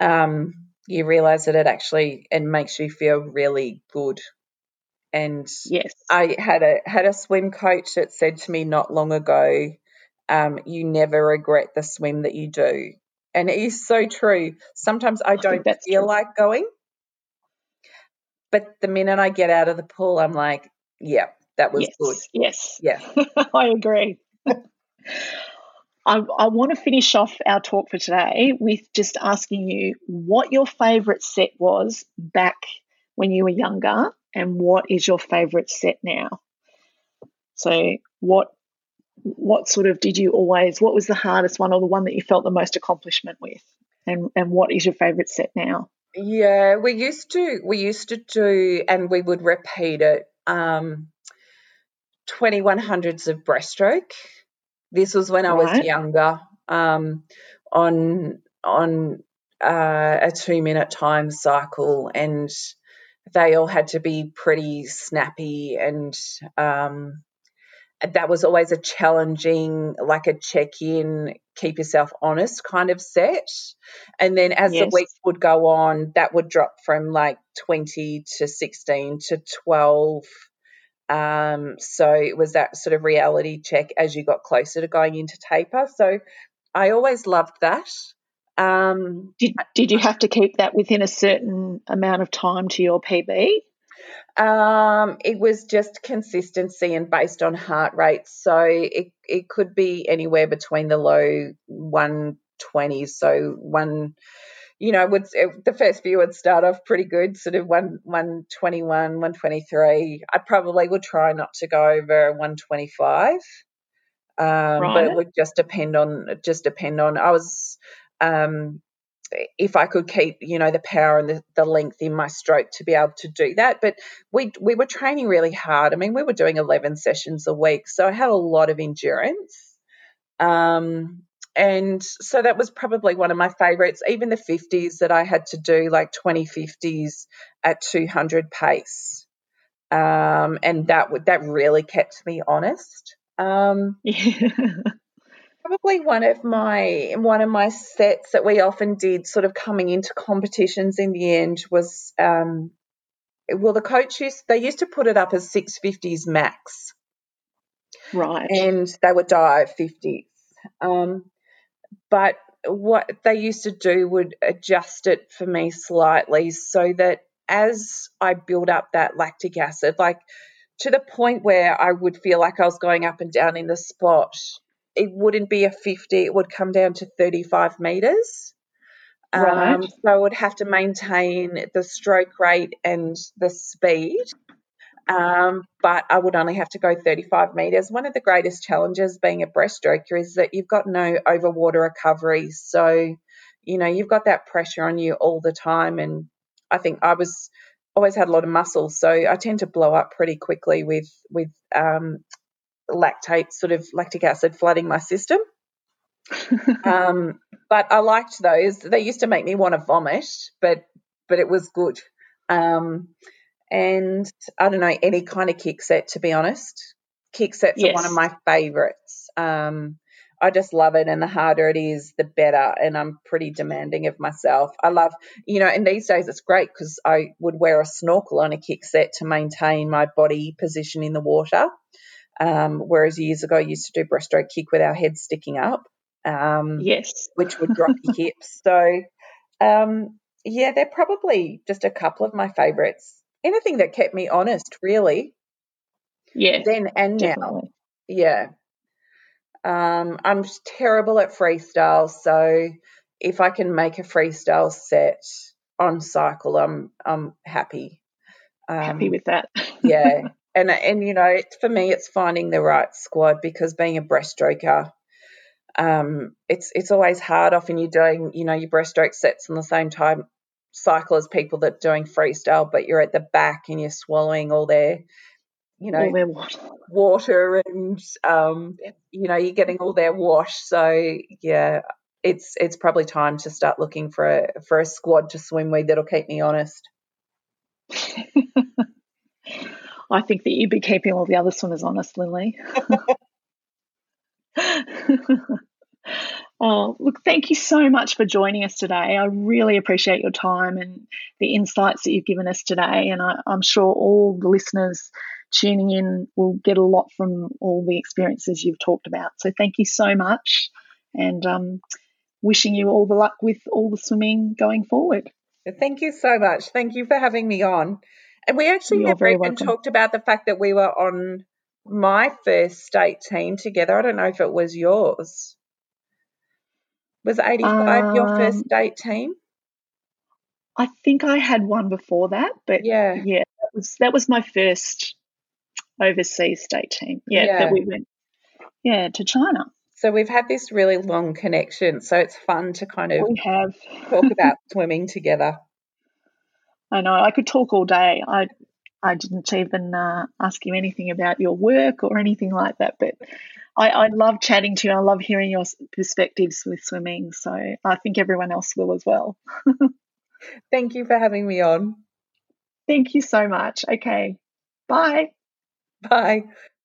um, you realize that it actually it makes you feel really good. And yes, I had a had a swim coach that said to me not long ago, um, "You never regret the swim that you do," and it is so true. Sometimes I don't I feel true. like going, but the minute I get out of the pool, I'm like, "Yeah, that was yes, good. Yes. Yeah. [laughs] I agree. I, I want to finish off our talk for today with just asking you what your favorite set was back when you were younger and what is your favorite set now. So, what what sort of did you always what was the hardest one or the one that you felt the most accomplishment with and and what is your favorite set now yeah we used to we used to do and we would repeat it um 2100s of breaststroke. This was when I was younger. Um, on on uh, a two minute time cycle, and they all had to be pretty snappy and um, that was always a challenging, like a check in, keep yourself honest kind of set. And then as yes. the weeks would go on, that would drop from like 20 to 16 to 12 um, so it was that sort of reality check as you got closer to going into taper. So I always loved that. Um, did did you have to keep that within a certain amount of time to your PB? Um, it was just consistency and based on heart rate. So it it could be anywhere between the low 120s, so one you know, would the first few would start off pretty good, sort of one one twenty one, one twenty three. I probably would try not to go over one twenty five, um, right. but it would just depend on just depend on. I was um, if I could keep, you know, the power and the, the length in my stroke to be able to do that. But we we were training really hard. I mean, we were doing 11 sessions a week, so I had a lot of endurance. Um, and so that was probably one of my favorites. Even the 50s that I had to do, like 2050s at 200 pace, um, and that would that really kept me honest. Um, [laughs] yeah. Probably one of my one of my sets that we often did, sort of coming into competitions. In the end, was um, well, the coaches they used to put it up as six fifties max, right? And they would dive fifties. Um, but what they used to do would adjust it for me slightly so that as I build up that lactic acid, like to the point where I would feel like I was going up and down in the spot, it wouldn't be a 50, it would come down to 35 meters. Right. Um, so I would have to maintain the stroke rate and the speed. Um, but I would only have to go 35 metres. One of the greatest challenges being a breaststroker is that you've got no overwater recovery. So, you know, you've got that pressure on you all the time. And I think I was always had a lot of muscle, so I tend to blow up pretty quickly with with um, lactate, sort of lactic acid flooding my system. [laughs] um, but I liked those. They used to make me want to vomit, but but it was good. Um, and I don't know any kind of kick set to be honest. Kick sets yes. are one of my favorites. Um, I just love it, and the harder it is, the better. And I'm pretty demanding of myself. I love, you know, and these days it's great because I would wear a snorkel on a kick set to maintain my body position in the water. Um, whereas years ago, I used to do breaststroke kick with our heads sticking up. Um, yes, which would [laughs] drop your hips. So, um, yeah, they're probably just a couple of my favorites anything that kept me honest, really. Yeah. Then and definitely. now. Yeah. Um, I'm terrible at freestyle, so if I can make a freestyle set on cycle, I'm I'm happy. Um, happy with that. [laughs] yeah, and and you know, for me, it's finding the right squad because being a breaststroker, um, it's it's always hard. Often you're doing, you know, your breaststroke sets on the same time cycle as people that are doing freestyle, but you're at the back and you're swallowing all their, you know, their water. water and um, you know, you're getting all their wash. So yeah, it's it's probably time to start looking for a for a squad to swim with that'll keep me honest. [laughs] I think that you'd be keeping all the other swimmers honest, Linley. [laughs] Oh, look, thank you so much for joining us today. I really appreciate your time and the insights that you've given us today. And I, am sure all the listeners tuning in will get a lot from all the experiences you've talked about. So thank you so much. And um, wishing you all the luck with all the swimming going forward. Thank you so much. Thank you for having me on. And we actually You're never even welcome. talked about the fact that we were on my first state team together. I don't know if it was yours. Was 85 um, your first state team? I think I had one before that, but yeah, yeah, that was that was my first overseas state team. Yeah, yeah. that we went, yeah, to China. So we've had this really long connection. So it's fun to kind of we have talk about [laughs] swimming together. I know I could talk all day. I I didn't even uh, ask you anything about your work or anything like that, but I, I love chatting to you. I love hearing your perspectives with swimming. So I think everyone else will as well. [laughs] Thank you for having me on. Thank you so much. Okay. Bye. Bye.